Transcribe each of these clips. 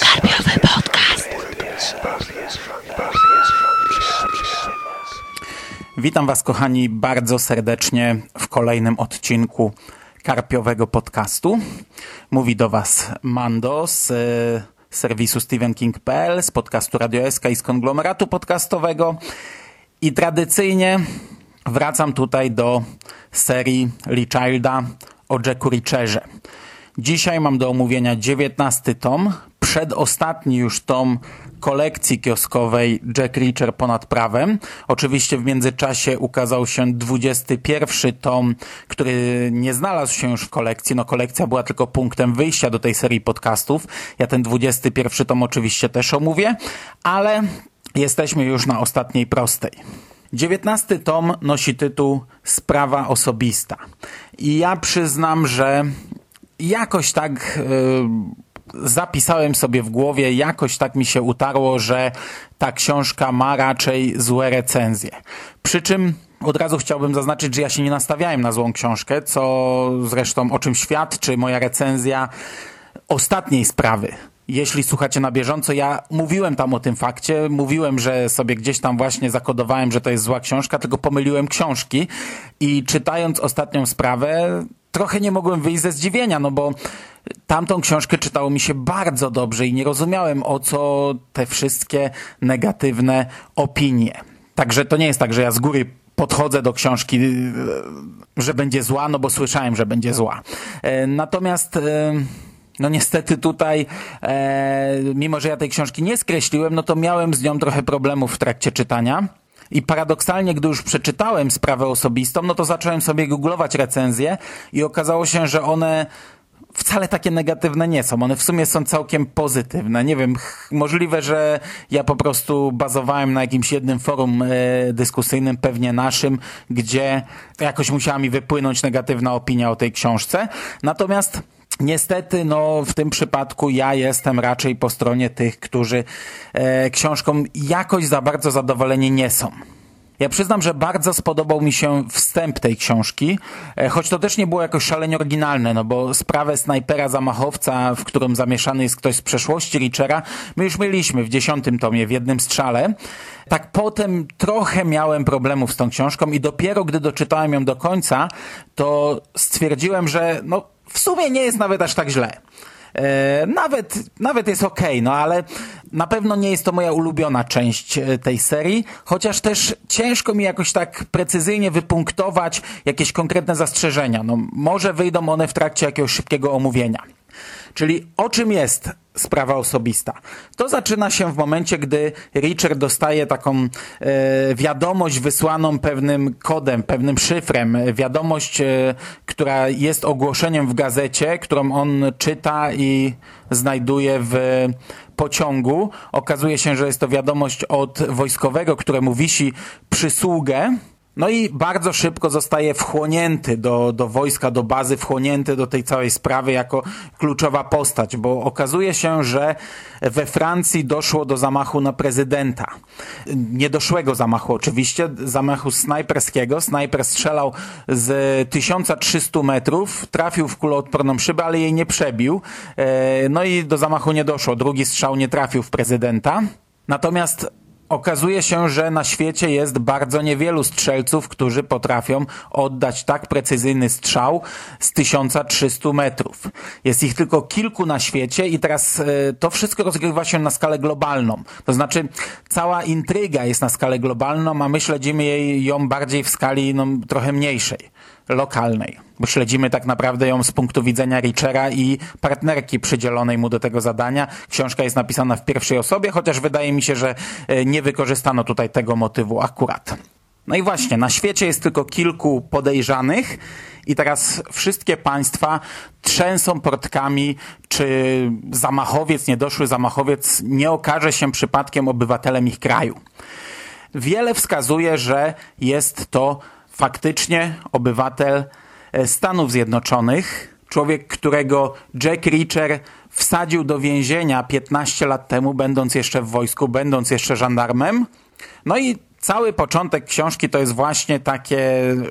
Karpiowy podcast. Witam Was, kochani, bardzo serdecznie w kolejnym odcinku Karpiowego Podcastu. Mówi do Was Mando z y, serwisu StephenKing.pl, z podcastu Radio SK i z konglomeratu podcastowego. I tradycyjnie wracam tutaj do serii Lee Childa o Jacku Richerze. Dzisiaj mam do omówienia 19 tom, przedostatni już tom kolekcji kioskowej Jack Reacher ponad prawem. Oczywiście w międzyczasie ukazał się 21 tom, który nie znalazł się już w kolekcji. No kolekcja była tylko punktem wyjścia do tej serii podcastów. Ja ten 21 tom oczywiście też omówię, ale jesteśmy już na ostatniej prostej. 19 tom nosi tytuł Sprawa osobista. I ja przyznam, że jakoś tak yy, zapisałem sobie w głowie, jakoś tak mi się utarło, że ta książka ma raczej złe recenzje. Przy czym od razu chciałbym zaznaczyć, że ja się nie nastawiałem na złą książkę, co zresztą o czym świadczy moja recenzja ostatniej sprawy jeśli słuchacie na bieżąco, ja mówiłem tam o tym fakcie, mówiłem, że sobie gdzieś tam właśnie zakodowałem, że to jest zła książka, tylko pomyliłem książki i czytając ostatnią sprawę, trochę nie mogłem wyjść ze zdziwienia, no bo tamtą książkę czytało mi się bardzo dobrze i nie rozumiałem o co te wszystkie negatywne opinie. Także to nie jest tak, że ja z góry podchodzę do książki, że będzie zła, no bo słyszałem, że będzie zła. Natomiast no niestety tutaj, e, mimo że ja tej książki nie skreśliłem, no to miałem z nią trochę problemów w trakcie czytania. I paradoksalnie, gdy już przeczytałem sprawę osobistą, no to zacząłem sobie googlować recenzje i okazało się, że one wcale takie negatywne nie są. One w sumie są całkiem pozytywne. Nie wiem, możliwe, że ja po prostu bazowałem na jakimś jednym forum e, dyskusyjnym, pewnie naszym, gdzie jakoś musiała mi wypłynąć negatywna opinia o tej książce. Natomiast Niestety, no, w tym przypadku ja jestem raczej po stronie tych, którzy e, książką jakoś za bardzo zadowoleni nie są. Ja przyznam, że bardzo spodobał mi się wstęp tej książki, e, choć to też nie było jakoś szalenie oryginalne, no bo sprawę snajpera zamachowca, w którym zamieszany jest ktoś z przeszłości Richera, my już mieliśmy w dziesiątym tomie, w jednym strzale. Tak potem trochę miałem problemów z tą książką i dopiero gdy doczytałem ją do końca, to stwierdziłem, że no w sumie nie jest nawet aż tak źle. E, nawet, nawet jest ok, no ale na pewno nie jest to moja ulubiona część e, tej serii, chociaż też ciężko mi jakoś tak precyzyjnie wypunktować jakieś konkretne zastrzeżenia. No, może wyjdą one w trakcie jakiegoś szybkiego omówienia. Czyli o czym jest sprawa osobista? To zaczyna się w momencie, gdy Richard dostaje taką e, wiadomość wysłaną pewnym kodem, pewnym szyfrem, wiadomość, e, która jest ogłoszeniem w gazecie, którą on czyta i znajduje w pociągu. Okazuje się, że jest to wiadomość od wojskowego, któremu wisi przysługę no i bardzo szybko zostaje wchłonięty do, do wojska, do bazy, wchłonięty do tej całej sprawy jako kluczowa postać, bo okazuje się, że we Francji doszło do zamachu na prezydenta. Niedoszłego zamachu oczywiście, zamachu snajperskiego. Snajper strzelał z 1300 metrów, trafił w kuloodporną szybę, ale jej nie przebił. E, no i do zamachu nie doszło. Drugi strzał nie trafił w prezydenta. Natomiast Okazuje się, że na świecie jest bardzo niewielu strzelców, którzy potrafią oddać tak precyzyjny strzał z 1300 metrów. Jest ich tylko kilku na świecie i teraz e, to wszystko rozgrywa się na skalę globalną. To znaczy cała intryga jest na skalę globalną, a my śledzimy jej, ją bardziej w skali no, trochę mniejszej lokalnej, bo śledzimy tak naprawdę ją z punktu widzenia Richera i partnerki przydzielonej mu do tego zadania. Książka jest napisana w pierwszej osobie, chociaż wydaje mi się, że e, nie wykorzystano tutaj tego motywu akurat. No i właśnie, na świecie jest tylko kilku podejrzanych i teraz wszystkie państwa trzęsą portkami, czy zamachowiec, niedoszły zamachowiec nie okaże się przypadkiem obywatelem ich kraju. Wiele wskazuje, że jest to faktycznie obywatel e, Stanów Zjednoczonych, człowiek, którego Jack Reacher wsadził do więzienia 15 lat temu, będąc jeszcze w wojsku, będąc jeszcze żandarmem. No i Cały początek książki to jest właśnie takie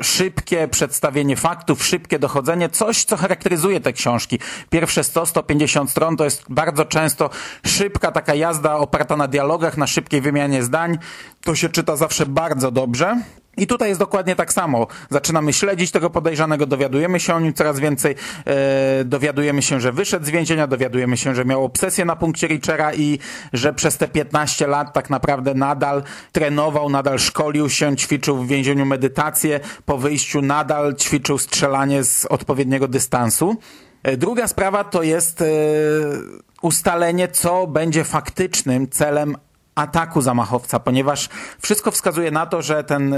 szybkie przedstawienie faktów, szybkie dochodzenie, coś, co charakteryzuje te książki. Pierwsze 100-150 stron to jest bardzo często szybka taka jazda oparta na dialogach, na szybkiej wymianie zdań. To się czyta zawsze bardzo dobrze. I tutaj jest dokładnie tak samo. Zaczynamy śledzić tego podejrzanego, dowiadujemy się o nim coraz więcej, e, dowiadujemy się, że wyszedł z więzienia, dowiadujemy się, że miał obsesję na punkcie Richera i że przez te 15 lat tak naprawdę nadal trenował, nadal szkolił się, ćwiczył w więzieniu medytację, po wyjściu nadal ćwiczył strzelanie z odpowiedniego dystansu. E, druga sprawa to jest e, ustalenie, co będzie faktycznym celem ataku zamachowca, ponieważ wszystko wskazuje na to, że ten, e,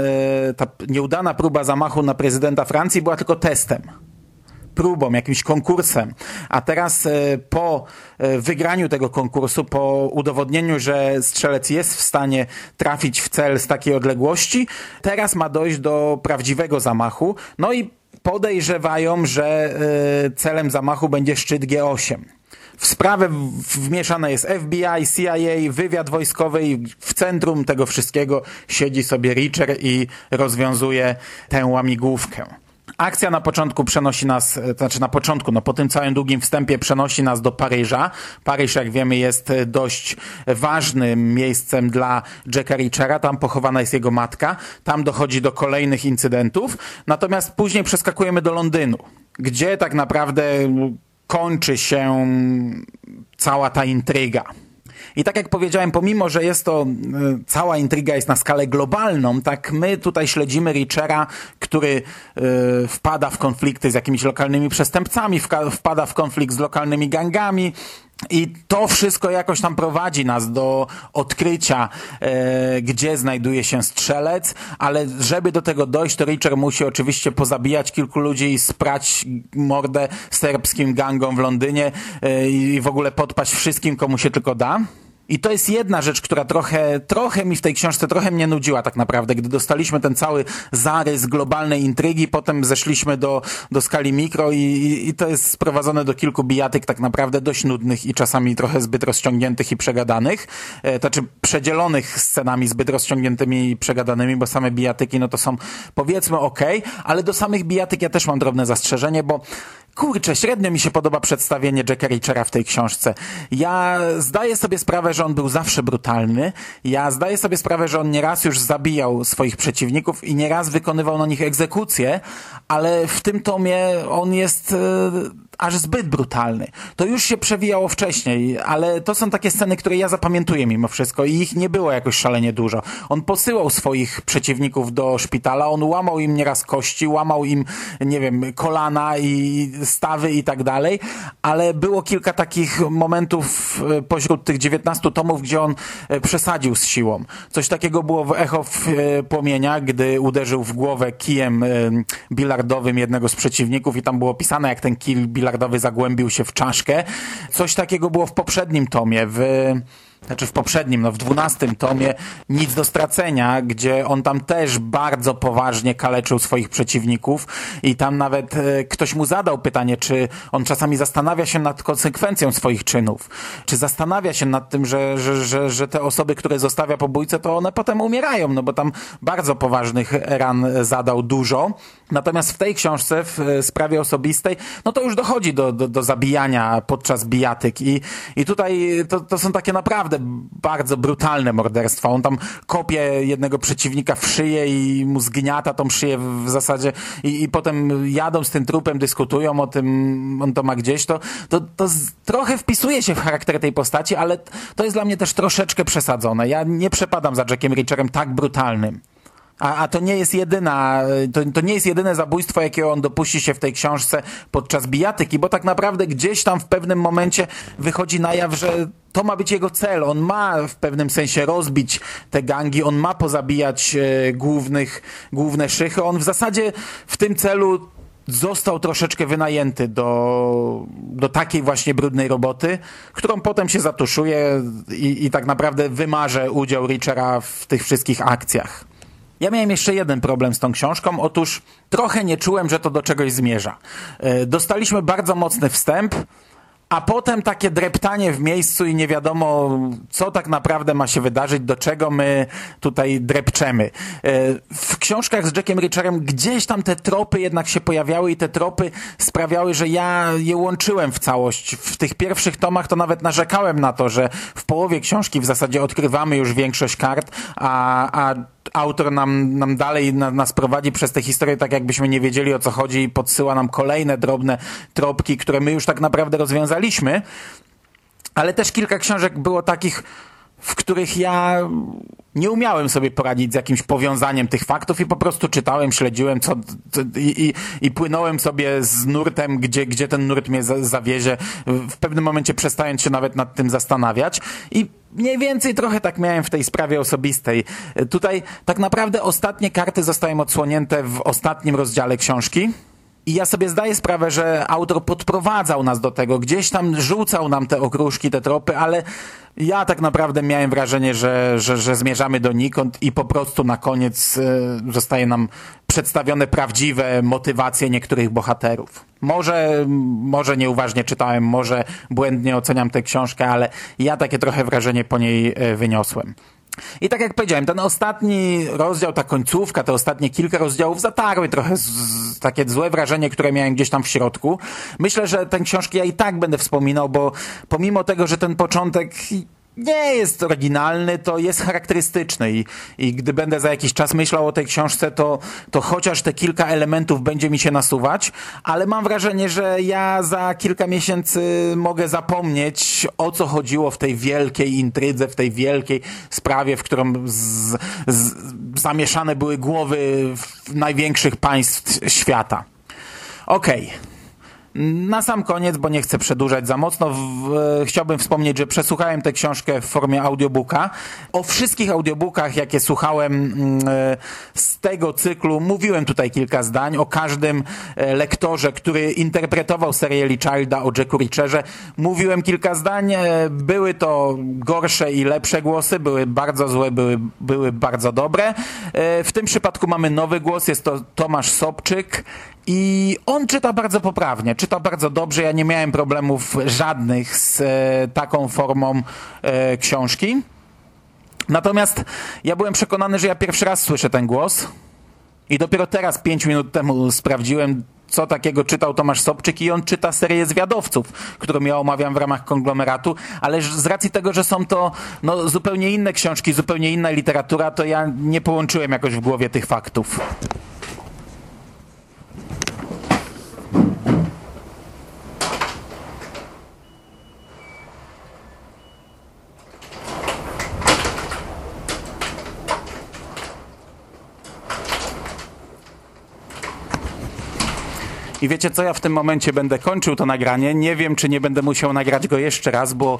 ta nieudana próba zamachu na prezydenta Francji była tylko testem próbą, jakimś konkursem. A teraz e, po e, wygraniu tego konkursu, po udowodnieniu, że strzelec jest w stanie trafić w cel z takiej odległości, teraz ma dojść do prawdziwego zamachu. No i podejrzewają, że celem zamachu będzie szczyt G8. W sprawę wmieszane jest FBI, CIA, wywiad wojskowy i w centrum tego wszystkiego siedzi sobie Richer i rozwiązuje tę łamigłówkę. Akcja na początku przenosi nas, to znaczy na początku, no po tym całym długim wstępie przenosi nas do Paryża. Paryż, jak wiemy, jest dość ważnym miejscem dla Jacka Richera. Tam pochowana jest jego matka. Tam dochodzi do kolejnych incydentów. Natomiast później przeskakujemy do Londynu, gdzie tak naprawdę kończy się cała ta intryga. I tak jak powiedziałem, pomimo, że jest to, y, cała intryga jest na skalę globalną, tak my tutaj śledzimy Richera, który y, wpada w konflikty z jakimiś lokalnymi przestępcami, wpada w konflikt z lokalnymi gangami, i to wszystko jakoś tam prowadzi nas do odkrycia, e, gdzie znajduje się strzelec, ale żeby do tego dojść, to Richard musi oczywiście pozabijać kilku ludzi i sprać mordę serbskim gangom w Londynie e, i w ogóle podpaść wszystkim, komu się tylko da. I to jest jedna rzecz, która trochę, trochę mi w tej książce, trochę mnie nudziła tak naprawdę, gdy dostaliśmy ten cały zarys globalnej intrygi, potem zeszliśmy do, do skali mikro i, i, to jest sprowadzone do kilku bijatyk tak naprawdę dość nudnych i czasami trochę zbyt rozciągniętych i przegadanych, e, to znaczy przedzielonych scenami zbyt rozciągniętymi i przegadanymi, bo same bijatyki no to są powiedzmy ok, ale do samych bijatyk ja też mam drobne zastrzeżenie, bo Kurczę, średnio mi się podoba przedstawienie Jacka Richera w tej książce. Ja zdaję sobie sprawę, że on był zawsze brutalny. Ja zdaję sobie sprawę, że on nieraz już zabijał swoich przeciwników i nieraz wykonywał na nich egzekucje, ale w tym tomie on jest e, aż zbyt brutalny. To już się przewijało wcześniej, ale to są takie sceny, które ja zapamiętuję mimo wszystko i ich nie było jakoś szalenie dużo. On posyłał swoich przeciwników do szpitala, on łamał im nieraz kości, łamał im, nie wiem, kolana i stawy i tak dalej, ale było kilka takich momentów e, pośród tych 19 tomów, gdzie on e, przesadził z siłą. Coś takiego było w Echo w e, Płomienia, gdy uderzył w głowę kijem bilardowym jednego z przeciwników i tam było pisane, jak ten kij bilardowy zagłębił się w czaszkę. Coś takiego było w poprzednim tomie, w znaczy w poprzednim, no w dwunastym tomie Nic do stracenia, gdzie on tam też bardzo poważnie kaleczył swoich przeciwników i tam nawet e, ktoś mu zadał pytanie, czy on czasami zastanawia się nad konsekwencją swoich czynów, czy zastanawia się nad tym, że, że, że, że te osoby, które zostawia pobójcę, to one potem umierają, no bo tam bardzo poważnych ran zadał dużo. Natomiast w tej książce, w e, sprawie osobistej, no to już dochodzi do, do, do zabijania podczas bijatyk i, i tutaj to, to są takie naprawdę bardzo brutalne morderstwa. On tam kopie jednego przeciwnika w szyję i mu zgniata tą szyję w zasadzie i, i potem jadą z tym trupem, dyskutują o tym, on to ma gdzieś, to, to, to z, trochę wpisuje się w charakter tej postaci, ale to jest dla mnie też troszeczkę przesadzone. Ja nie przepadam za Jackiem Richerem tak brutalnym. A, a to nie jest jedyna, to, to nie jest jedyne zabójstwo, jakiego on dopuści się w tej książce podczas bijatyki, bo tak naprawdę gdzieś tam w pewnym momencie wychodzi na jaw, że to ma być jego cel. On ma w pewnym sensie rozbić te gangi, on ma pozabijać e, głównych, główne szychy. On w zasadzie w tym celu został troszeczkę wynajęty do, do takiej właśnie brudnej roboty, którą potem się zatuszuje i, i tak naprawdę wymarze udział Richera w tych wszystkich akcjach. Ja miałem jeszcze jeden problem z tą książką. Otóż trochę nie czułem, że to do czegoś zmierza. E, dostaliśmy bardzo mocny wstęp, a potem takie dreptanie w miejscu i nie wiadomo, co tak naprawdę ma się wydarzyć, do czego my tutaj drepczemy. E, w książkach z Jackiem Richardem gdzieś tam te tropy jednak się pojawiały i te tropy sprawiały, że ja je łączyłem w całość. W tych pierwszych tomach to nawet narzekałem na to, że w połowie książki w zasadzie odkrywamy już większość kart, a, a autor nam, nam dalej na, nas prowadzi przez tę historię, tak jakbyśmy nie wiedzieli o co chodzi i podsyła nam kolejne drobne tropki, które my już tak naprawdę rozwiązaliśmy. Ale też kilka książek było takich, w których ja nie umiałem sobie poradzić z jakimś powiązaniem tych faktów i po prostu czytałem, śledziłem co, i, i, i płynąłem sobie z nurtem, gdzie, gdzie ten nurt mnie zawiezie, w pewnym momencie przestając się nawet nad tym zastanawiać i mniej więcej trochę tak miałem w tej sprawie osobistej. Tutaj tak naprawdę ostatnie karty zostają odsłonięte w ostatnim rozdziale książki. I ja sobie zdaję sprawę, że autor podprowadzał nas do tego, gdzieś tam rzucał nam te okruszki, te tropy, ale ja tak naprawdę miałem wrażenie, że, że, że zmierzamy donikąd i po prostu na koniec y, zostaje nam przedstawione prawdziwe motywacje niektórych bohaterów. Może, może nieuważnie czytałem, może błędnie oceniam tę książkę, ale ja takie trochę wrażenie po niej y, wyniosłem. I tak jak powiedziałem, ten ostatni rozdział, ta końcówka, te ostatnie kilka rozdziałów zatarły trochę z, z, takie złe wrażenie, które miałem gdzieś tam w środku. Myślę, że tę książkę ja i tak będę wspominał, bo pomimo tego, że ten początek nie jest oryginalny, to jest charakterystyczny i, i gdy będę za jakiś czas myślał o tej książce, to, to chociaż te kilka elementów będzie mi się nasuwać, ale mam wrażenie, że ja za kilka miesięcy mogę zapomnieć o co chodziło w tej wielkiej intrydze, w tej wielkiej sprawie, w którą z, z, zamieszane były głowy największych państw świata. Okej. Okay. Na sam koniec, bo nie chcę przedłużać za mocno, w, e, chciałbym wspomnieć, że przesłuchałem tę książkę w formie audiobooka. O wszystkich audiobookach, jakie słuchałem mm, e, z tego cyklu, mówiłem tutaj kilka zdań. O każdym e, lektorze, który interpretował serię Childa, o Jacku Richerze, mówiłem kilka zdań. Były to gorsze i lepsze głosy, były bardzo złe, były, były bardzo dobre. W tym przypadku mamy nowy głos, jest to Tomasz Sobczyk. I on czyta bardzo poprawnie, czyta bardzo dobrze. Ja nie miałem problemów żadnych z e, taką formą e, książki. Natomiast ja byłem przekonany, że ja pierwszy raz słyszę ten głos. I dopiero teraz, pięć minut temu, sprawdziłem, co takiego czytał Tomasz Sobczyk i on czyta serię zwiadowców, którą ja omawiam w ramach konglomeratu, ale z racji tego, że są to no, zupełnie inne książki, zupełnie inna literatura, to ja nie połączyłem jakoś w głowie tych faktów. I wiecie co, ja w tym momencie będę kończył to nagranie. Nie wiem, czy nie będę musiał nagrać go jeszcze raz, bo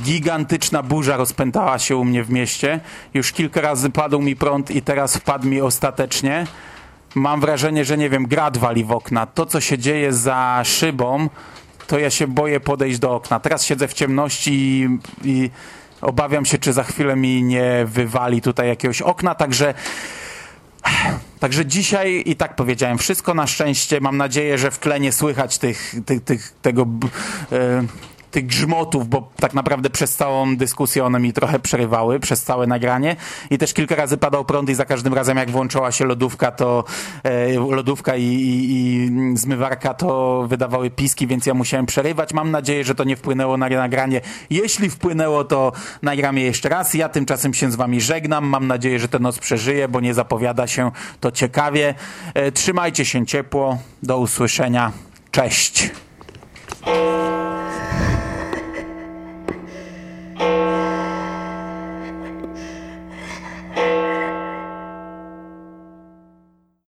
gigantyczna burza rozpętała się u mnie w mieście. Już kilka razy padł mi prąd i teraz wpadł mi ostatecznie. Mam wrażenie, że nie wiem, grad wali w okna. To, co się dzieje za szybą, to ja się boję podejść do okna. Teraz siedzę w ciemności i, i obawiam się, czy za chwilę mi nie wywali tutaj jakiegoś okna, także Także dzisiaj i tak powiedziałem wszystko na szczęście. Mam nadzieję, że w tle nie słychać tych, tych, tych tego. E, tych grzmotów, bo tak naprawdę przez całą dyskusję one mi trochę przerywały, przez całe nagranie i też kilka razy padał prąd i za każdym razem jak włączała się lodówka, to e, lodówka i, i, i, zmywarka to wydawały piski, więc ja musiałem przerywać. Mam nadzieję, że to nie wpłynęło na nagranie. Jeśli wpłynęło, to nagram je jeszcze raz. Ja tymczasem się z wami żegnam. Mam nadzieję, że ten noc przeżyje, bo nie zapowiada się to ciekawie. E, trzymajcie się ciepło. Do usłyszenia. Cześć.